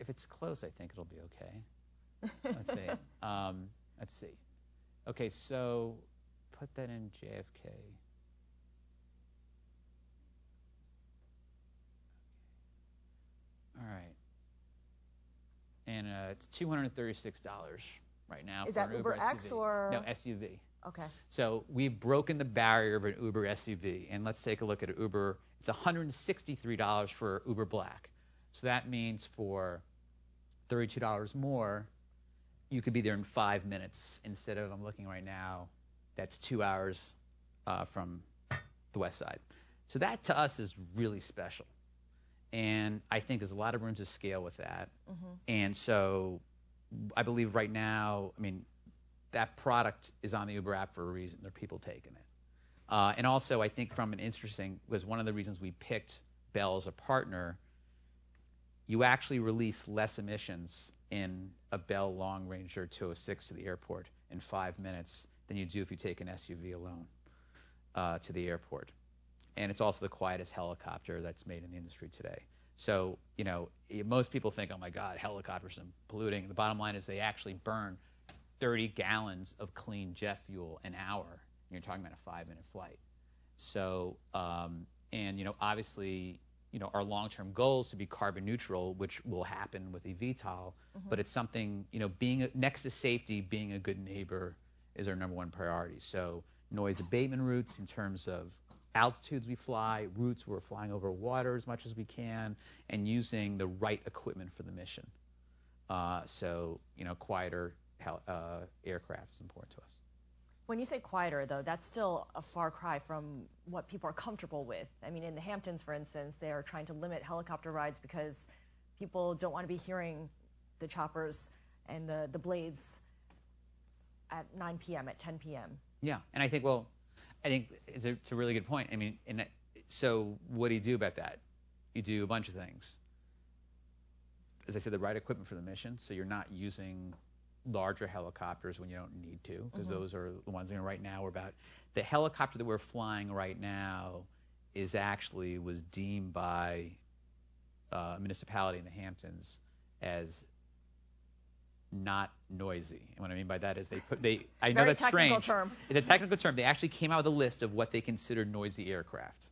if it's close, I think it'll be okay. Let's see. Um, let's see. Okay, so put that in JFK. All right. And uh, it's $236 right now Is for that an Uber X SUV. or- no SUV? Okay. So we've broken the barrier of an Uber SUV, and let's take a look at an Uber. It's $163 for Uber Black. So that means for $32 more, you could be there in five minutes instead of I'm looking right now. That's two hours uh, from the west side. So that to us is really special, and I think there's a lot of room to scale with that. And so I believe right now, I mean, that product is on the Uber app for a reason. There are people taking it. Uh, and also, I think from an interesting was one of the reasons we picked Bell as a partner. You actually release less emissions in a Bell Long Ranger 206 to the airport in five minutes than you do if you take an SUV alone uh, to the airport. And it's also the quietest helicopter that's made in the industry today. So, you know, most people think, oh my God, helicopters are polluting. The bottom line is they actually burn 30 gallons of clean jet fuel an hour. You're talking about a five minute flight. So, um, and, you know, obviously, you know, our long-term goal is to be carbon neutral, which will happen with eVTOL, but it's something, you know, being a, next to safety, being a good neighbor is our number one priority. So noise abatement routes, in terms of altitudes we fly, routes we're flying over water as much as we can, and using the right equipment for the mission. Uh, so, you know, quieter uh, aircraft is important to us. When you say quieter, though, that's still a far cry from what people are comfortable with. I mean, in the Hamptons, for instance, they are trying to limit helicopter rides because people don't want to be hearing the choppers and the, the blades at 9 p.m., at 10 p.m. Yeah, and I think, well, I think it's a, it's a really good point. I mean, and so what do you do about that? You do a bunch of things. As I said, the right equipment for the mission, so you're not using larger helicopters when you don't need to, because mm-hmm. those are the ones. You know, right now we're about the helicopter that we're flying right now is actually was deemed by uh, a municipality in the Hamptons as not noisy. And what I mean by that is they put they I know that's strange. Term. It's a technical term. They actually came out with a list of what they considered noisy aircraft,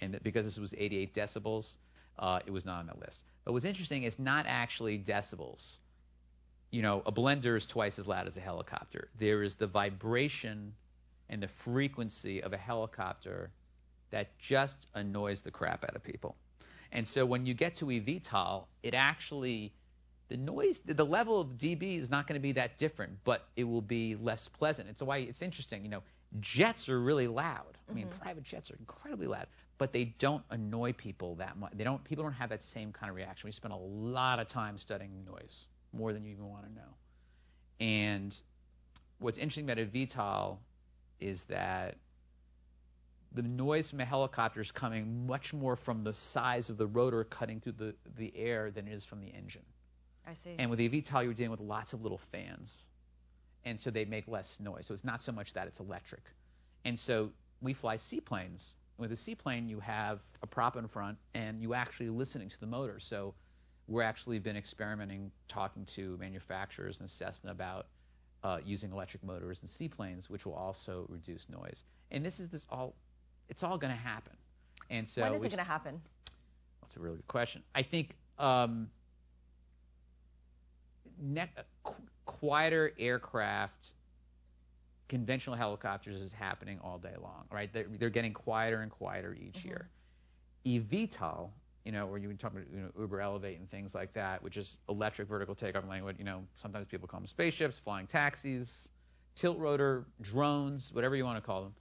and because this was 88 decibels, uh, it was not on that list. But what's interesting is not actually decibels you know, a blender is twice as loud as a helicopter. There is the vibration and the frequency of a helicopter that just annoys the crap out of people. And so when you get to eVTOL, it actually the noise, the level of dB is not going to be that different, but it will be less pleasant. It's why it's interesting. You know, jets are really loud. I mean, mm-hmm. private jets are incredibly loud, but they don't annoy people that much. They don't. People don't have that same kind of reaction. We spend a lot of time studying noise more than you even want to know. And what's interesting about a VTOL is that the noise from a helicopter is coming much more from the size of the rotor cutting through the, the air than it is from the engine. I see. And with a VTOL, you're dealing with lots of little fans. And so they make less noise. So it's not so much that it's electric. And so we fly seaplanes. With a seaplane, you have a prop in front, and you actually listening to the motor. So we're actually been experimenting, talking to manufacturers and Cessna about uh, using electric motors in seaplanes, which will also reduce noise. And this is this all, it's all going to happen. And so when is it going to happen? That's a really good question. I think um, ne- qu- quieter aircraft, conventional helicopters is happening all day long, right? They're, they're getting quieter and quieter each mm-hmm. year. eVTOL you know, where you talk about you know, Uber Elevate and things like that, which is electric vertical takeoff and landing. You know, sometimes people call them spaceships, flying taxis, tilt rotor, drones, whatever you want to call them.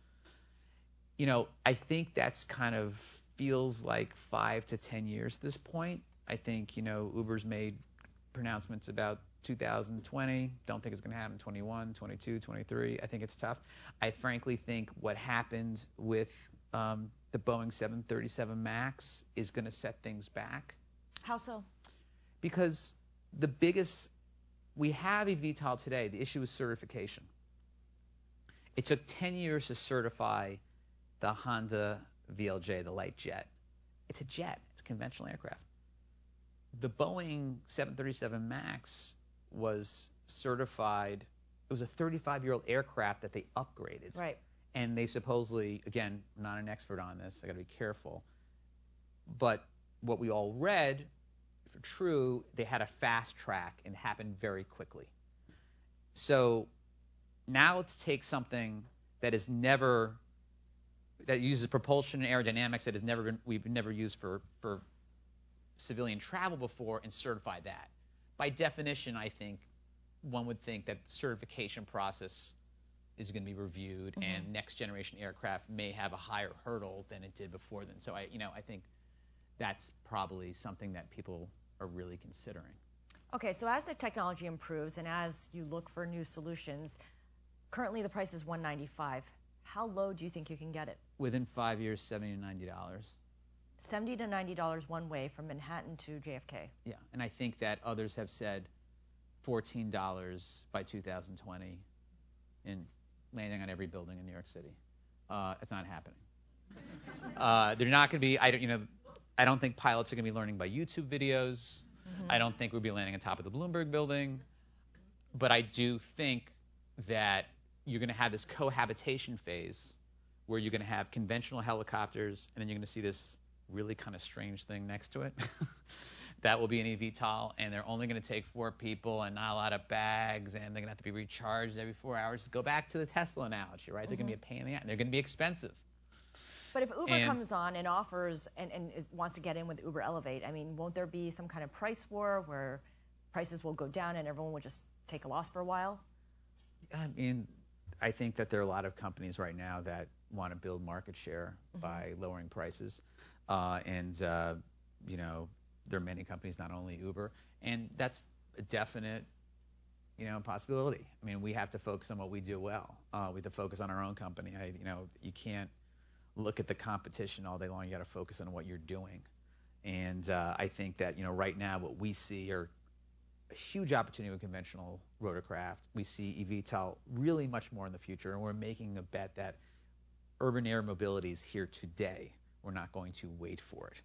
You know, I think that's kind of feels like five to ten years at this point. I think you know Uber's made pronouncements about 2020. Don't think it's going to happen 21, 22, 23. I think it's tough. I frankly think what happened with um, the Boeing 737 MAX is going to set things back. How so? Because the biggest, we have eVTOL today. The issue is certification. It took 10 years to certify the Honda VLJ, the light jet. It's a jet. It's a conventional aircraft. The Boeing 737 MAX was certified. It was a 35-year-old aircraft that they upgraded. Right and they supposedly, again, I'm not an expert on this, I got to be careful, but what we all read, for true, they had a fast track and happened very quickly. So now let's take something that is never that uses propulsion and aerodynamics that has never been we've never used for for civilian travel before and certify that. By definition, I think one would think that the certification process is going to be reviewed, mm-hmm. and next generation aircraft may have a higher hurdle than it did before then. So I, you know, I think that's probably something that people are really considering. Okay, so as the technology improves and as you look for new solutions, currently the price is 195. How low do you think you can get it? Within five years, 70 to 90 dollars. 70 to 90 dollars one way from Manhattan to JFK. Yeah, and I think that others have said 14 dollars by 2020 in landing on every building in New York City. Uh, it's not happening. Uh, they're not going to be. I don't. You know, I don't think pilots are going to be learning by YouTube videos. Mm-hmm. I don't think we'll be landing on top of the Bloomberg building. But I do think that you're going to have this cohabitation phase where you're going to have conventional helicopters, and then you're going to see this really kind of strange thing next to it. that will be an eVTOL, and they're only going to take four people and not a lot of bags, and they're going to have to be recharged every four hours. Go back to the Tesla analogy, right? They're going to be a mm-hmm. pain in the ass, and they're going to be expensive. But if Uber And- comes on and offers and, and is, wants to get in with Uber Elevate, I mean, won't there be some kind of price war where prices will go down and everyone will just take a loss for a while? I mean, I think that there are a lot of companies right now that want to build market share mm-hmm. by lowering prices, uh, and uh, you know, there are many companies, not only Uber, and that's a definite, you know, possibility. I mean, we have to focus on what we do well. Uh, we have to focus on our own company. I, you know, you can't look at the competition all day long. You got to focus on what you're doing, and uh, I think that you know, right now, what we see are a huge opportunity with conventional rotorcraft. We see eVTOL really much more in the future, and we're making a bet that urban air mobility is here today. We're not going to wait for it.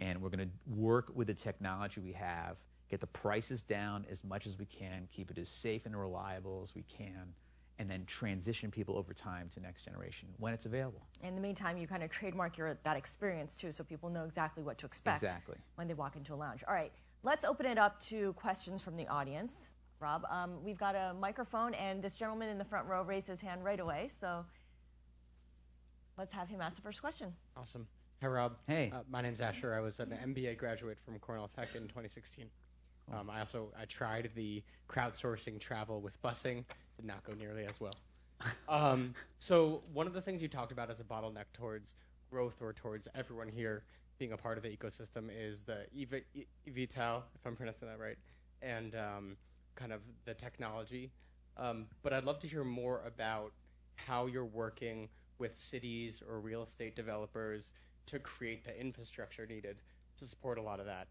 And we're going to work with the technology we have, get the prices down as much as we can, keep it as safe and reliable as we can, and then transition people over time to next generation when it's available. In the meantime, you kind of trademark your that experience too, so people know exactly what to expect Exactly. when they walk into a lounge. All right, let's open it up to questions from the audience. Rob, um, we've got a microphone, and this gentleman in the front row raised his hand right away, so let's have him ask the first question. Awesome. Hey, Rob. Hey. Uh, my name's Asher. I was an MBA graduate from Cornell Tech in 2016. Um, I also I tried the crowdsourcing travel with busing. Did not go nearly as well. Um, so one of the things you talked about as a bottleneck towards growth or towards everyone here being a part of the ecosystem is the EV, E- eVTOL, if I'm pronouncing that right, and um, kind of the technology. Um, but I'd love to hear more about how you're working with cities or real estate developers to create the infrastructure needed to support a lot of that.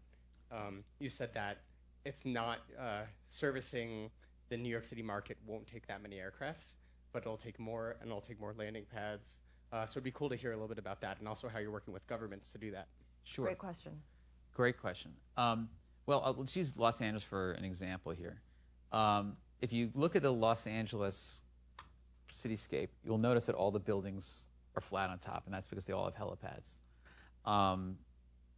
Um, you said that it's not uh, servicing the New York City market won't take that many aircrafts, but it'll take more and it'll take more landing pads. Uh, so it'd be cool to hear a little bit about that and also how you're working with governments to do that. Sure. Great question. Great question. Um, well, uh, let's use Los Angeles for an example here. Um, if you look at the Los Angeles cityscape, you'll notice that all the buildings are flat on top, and that's because they all have helipads. Um,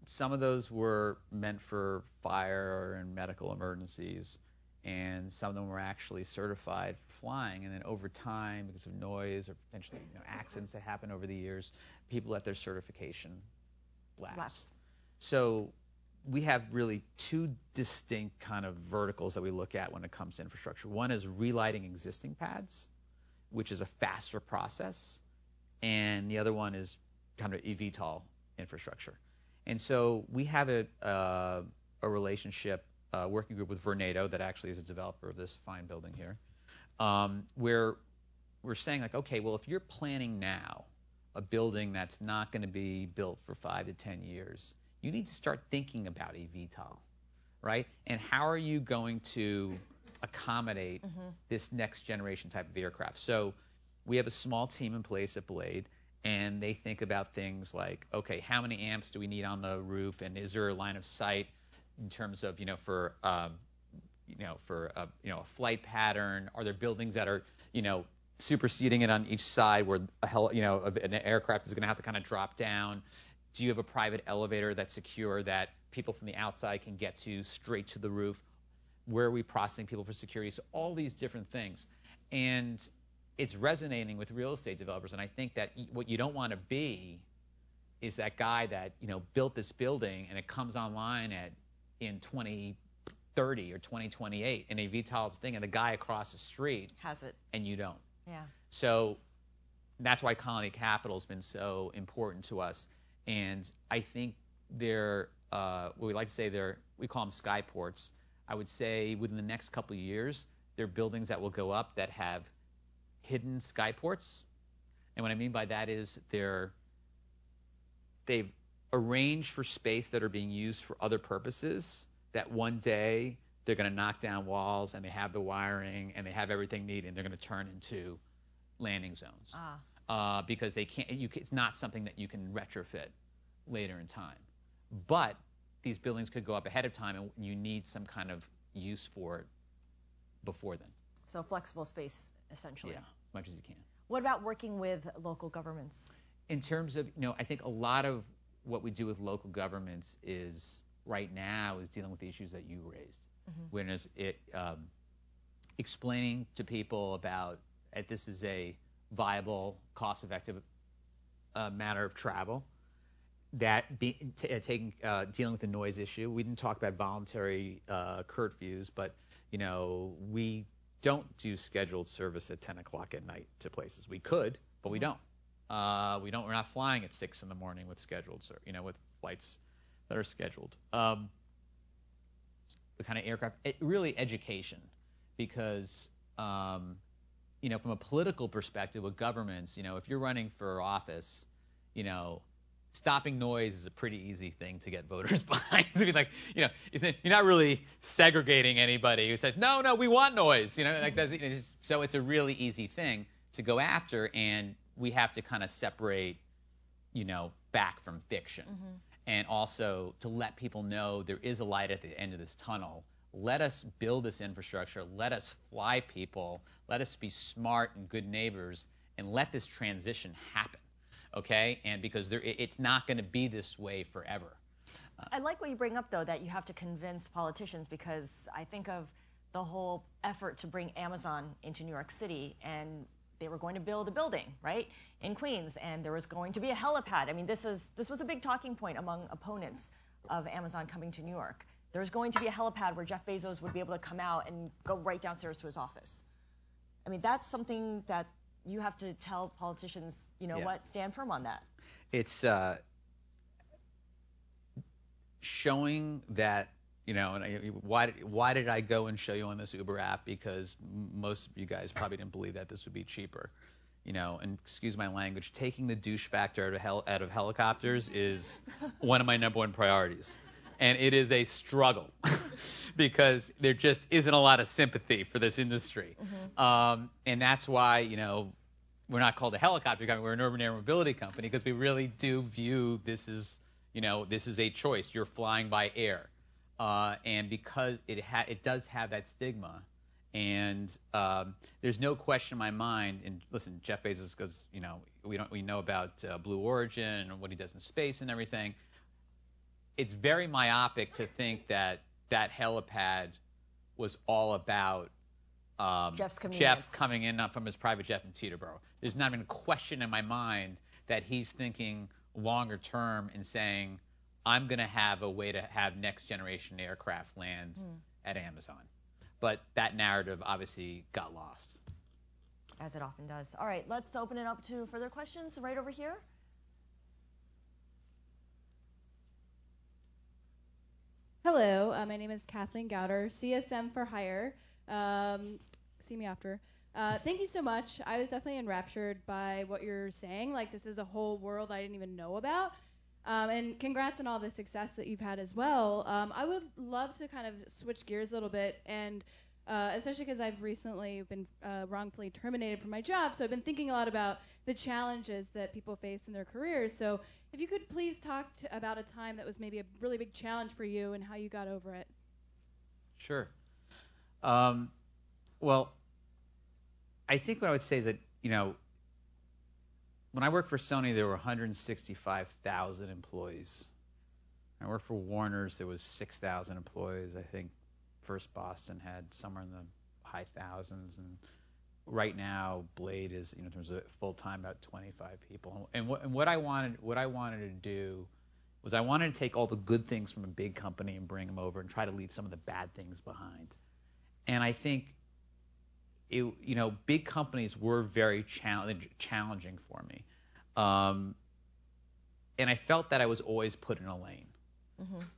some of those were meant for fire and medical emergencies, and some of them were actually certified for flying. And then over time, because of noise or potentially you know, accidents that happen over the years, people let their certification lapse. Lapse. So we have really two distinct kind of verticals that we look at when it comes to infrastructure. One is relighting existing pads, which is a faster process, and the other one is kind of eVTOL infrastructure. And so we have a, uh, a relationship, uh, working group with Vornado that actually is a developer of this fine building here, um, where we're saying like, okay, well, if you're planning now a building that's not going to be built for five to 10 years, you need to start thinking about eVTOL, right? And how are you going to accommodate this next generation type of aircraft? So we have a small team in place at Blade, and they think about things like, okay, how many amps do we need on the roof, and is there a line of sight in terms of, you know, for um, you know, for a, you know, a flight pattern? Are there buildings that are, you know, superseding it on each side where a hel- you know, an aircraft is going to have to kind of drop down? Do you have a private elevator that's secure that people from the outside can get to straight to the roof? Where are we processing people for security? So all these different things. And it's resonating with real estate developers. And I think that what you don't want to be is that guy that, you know, built this building and it comes online at in 2030 or 2028 and a VTOL's thing and the guy across the street Has it? and you don't. Yeah. So that's why Colony Capital has been so important to us. And I think they're, uh, what we like to say, they're, we call them skyports. I would say within the next couple of years, there are buildings that will go up that have hidden skyports. And what I mean by that is they're, they've arranged for space that are being used for other purposes that one day they're going to knock down walls and they have the wiring and they have everything needed and they're going to turn into landing zones Ah. uh, because they can't. You, it's not something that you can retrofit later in time. But these buildings could go up ahead of time, and you need some kind of use for it before then. So flexible space, essentially. Yeah, as much as you can. What about working with local governments? in terms of, you know, I think a lot of what we do with local governments is right now is dealing with the issues that you raised. When is it um, explaining to people about that this is a viable, cost-effective uh, matter of travel. That be, t- uh, taking uh, dealing with the noise issue. We didn't talk about voluntary uh, curfews, but you know we don't do scheduled service at 10 o'clock at night to places. We could, but we don't. Uh, we don't. We're not flying at six in the morning with scheduled, you know, with flights that are scheduled. Um, the kind of aircraft, it, really education, because um, you know, from a political perspective with governments, you know, if you're running for office, you know, stopping noise is a pretty easy thing to get voters behind. so be like, you know, you're not really segregating anybody who says, no, no, we want noise. You know, like that's, it's just, so it's a really easy thing to go after, and we have to kind of separate, you know, back from fiction, mm-hmm. and also to let people know there is a light at the end of this tunnel. Let us build this infrastructure. Let us fly people. Let us be smart and good neighbors, and let this transition happen okay? And because there, it's not going to be this way forever. Uh, I like what you bring up, though, that you have to convince politicians because I think of the whole effort to bring Amazon into New York City, and they were going to build a building, right, in Queens, and there was going to be a helipad. I mean, this is this was a big talking point among opponents of Amazon coming to New York. There's going to be a helipad where Jeff Bezos would be able to come out and go right downstairs to his office. I mean, that's something that you have to tell politicians, you know Yeah. what, stand firm on that. It's uh, showing that you know, and I, why did why did I go and show you on this Uber app? Because most of you guys probably didn't believe that this would be cheaper. You know, and excuse my language, taking the douche factor out of, hel- out of helicopters is one of my number one priorities. And it is a struggle because there just isn't a lot of sympathy for this industry. Um, and that's why, you know, we're not called a helicopter company, we're an urban air mobility company because we really do view this as, you know, this is a choice. You're flying by air. Uh, and because it ha- it does have that stigma, and um, there's no question in my mind. And listen, Jeff Bezos goes, you know, we don't we know about uh, Blue Origin and what he does in space and everything. It's very myopic to think that that helipad was all about um, Jeff's. Jeff coming in from his private jet in Teterboro. There's not even a question in my mind that he's thinking longer term and saying, I'm going to have a way to have next generation aircraft land at Amazon. But that narrative obviously got lost. As it often does. All right, let's open it up to further questions right over here. Hello, uh, my name is Kathleen Gowder, CSM for Hire. Um, see me after. Uh, thank you so much. I was definitely enraptured by what you're saying. Like, this is a whole world I didn't even know about. Um, and congrats on all the success that you've had as well. Um, I would love to kind of switch gears a little bit, and uh, especially because I've recently been uh, wrongfully terminated from my job, so I've been thinking a lot about the challenges that people face in their careers. So, if you could please talk to, about a time that was maybe a really big challenge for you and how you got over it. Sure. Um, well, I think what I would say is that, you know, when I worked for Sony, there were 165,000 employees. I worked for Warner's, there was 6,000 employees. I think First Boston had somewhere in the high thousands, and right now Blade is, you know, in terms of full time, about 25 people. And what, and what I wanted, what I wanted to do was I wanted to take all the good things from a big company and bring them over and try to leave some of the bad things behind. And I think it, you know, big companies were very challenge, challenging for me. Um, and I felt that I was always put in a lane.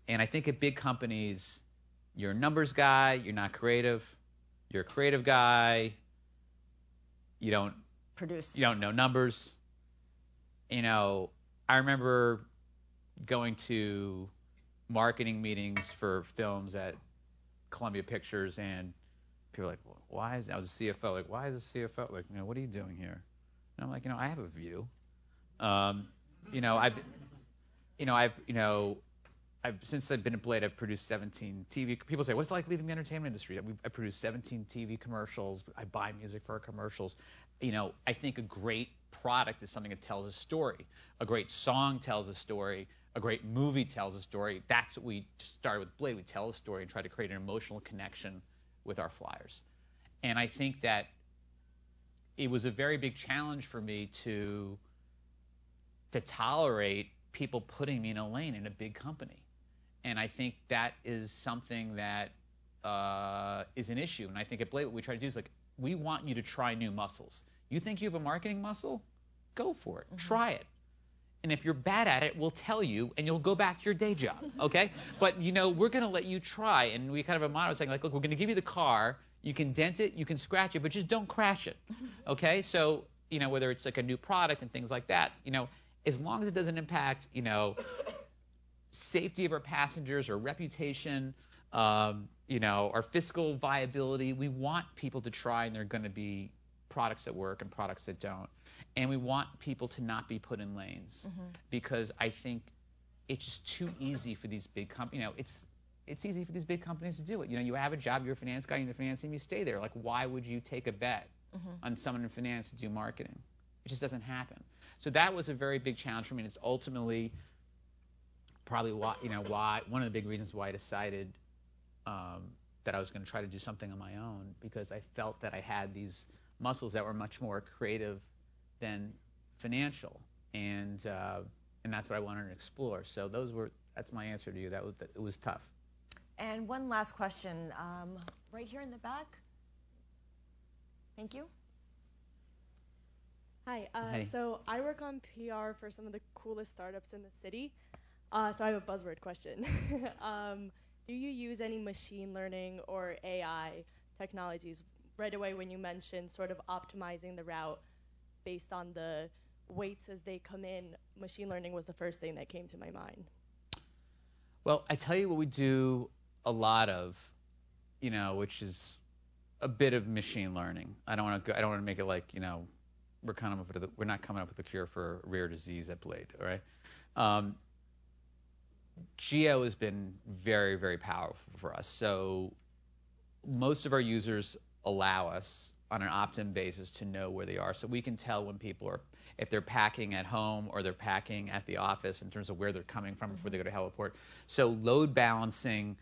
And I think at big companies, you're a numbers guy, you're not creative. You're a creative guy, you don't Produce. you don't know numbers. You know, I remember going to marketing meetings for films at Columbia Pictures, and people were like, "Well, "Why is?" I was a CFO. Like, "Why is a CFO? Like, you know, what are you doing here?" And I'm like, "You know, I have a view. Um, you know, I've, you know, I've, you know, I've since I've been at Blade, I've produced 17 TV. People say, "What's it like leaving the entertainment industry?" We've, I produced 17 TV commercials. I buy music for our commercials. You know, I think a great product is something that tells a story. A great song tells a story. a great movie tells a story. That's what we started with Blade. We tell a story and try to create an emotional connection with our flyers. And I think that it was a very big challenge for me to to tolerate people putting me in a lane in a big company. And I think that is something that uh, is an issue. And I think at Blade, what we try to do is like, we want you to try new muscles. You think you have a marketing muscle? Go for it. Mm-hmm. Try it. And if you're bad at it, we'll tell you, and you'll go back to your day job. Okay? but you know, we're going to let you try. And we kind of a motto saying like, look, we're going to give you the car. You can dent it, you can scratch it, but just don't crash it. Okay? So you know, whether it's like a new product and things like that, you know, as long as it doesn't impact, you know, safety of our passengers our reputation, um, you know, our fiscal viability, we want people to try, and they're going to be products that work and products that don't. And we want people to not be put in lanes mm-hmm. because I think it's just too easy for these big companies. You know, it's it's easy for these big companies to do it. You know, you have a job, you're a finance guy, you're in the finance team, you stay there. Like, why would you take a bet mm-hmm. on someone in finance to do marketing? It just doesn't happen. So that was a very big challenge for me. And it's ultimately probably why, you know, why one of the big reasons why I decided um, that I was going to try to do something on my own because I felt that I had these muscles that were much more creative than financial, and uh, and that's what I wanted to explore. So those were that's my answer to you. That was that, it was tough. And one last question, um, right here in the back. Thank you. Hi. Uh, hey. So I work on PR for some of the coolest startups in the city. Uh, so I have a buzzword question. um, do you use any machine learning or AI technologies right away when you mentioned sort of optimizing the route based on the weights as they come in? Machine learning was the first thing that came to my mind. Well, I tell you what we do a lot of, you know, which is a bit of machine learning. I don't want to. I don't want to make it like you know, we're kind of we're not coming up with a cure for rare disease at Blade, all right? Um, Geo has been very, very powerful for us. So most of our users allow us on an opt-in basis to know where they are. So we can tell when people are, if they're packing at home or they're packing at the office in terms of where they're coming from before they go to heliport. So load balancing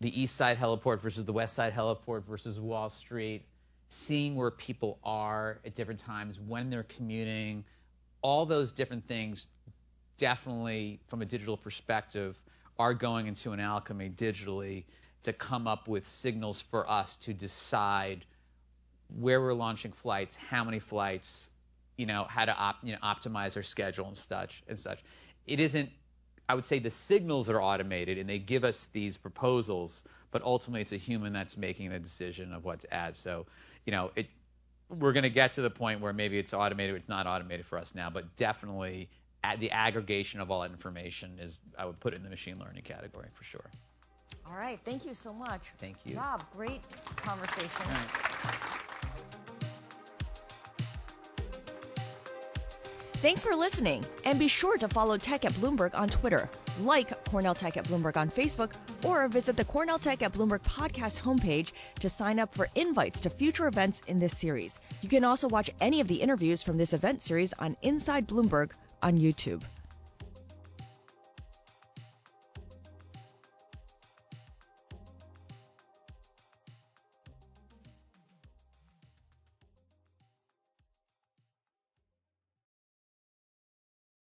the east side heliport versus the west side heliport versus Wall Street, seeing where people are at different times, when they're commuting, all those different things definitely, from a digital perspective, are going into an alchemy digitally to come up with signals for us to decide where we're launching flights, how many flights, you know, how to op, you know, optimize our schedule and such and such. It isn't. I would say the signals are automated and they give us these proposals, but ultimately it's a human that's making the decision of what to add. So, you know, it we're going to get to the point where maybe it's automated, it's not automated for us now, but definitely the aggregation of all that information is, I would put it in the machine learning category for sure. All right. Thank you so much. Thank you. Rob, great conversation. Thanks for listening, and be sure to follow Tech at Bloomberg on Twitter, like Cornell Tech at Bloomberg on Facebook, or visit the Cornell Tech at Bloomberg podcast homepage to sign up for invites to future events in this series. You can also watch any of the interviews from this event series on Inside Bloomberg on YouTube.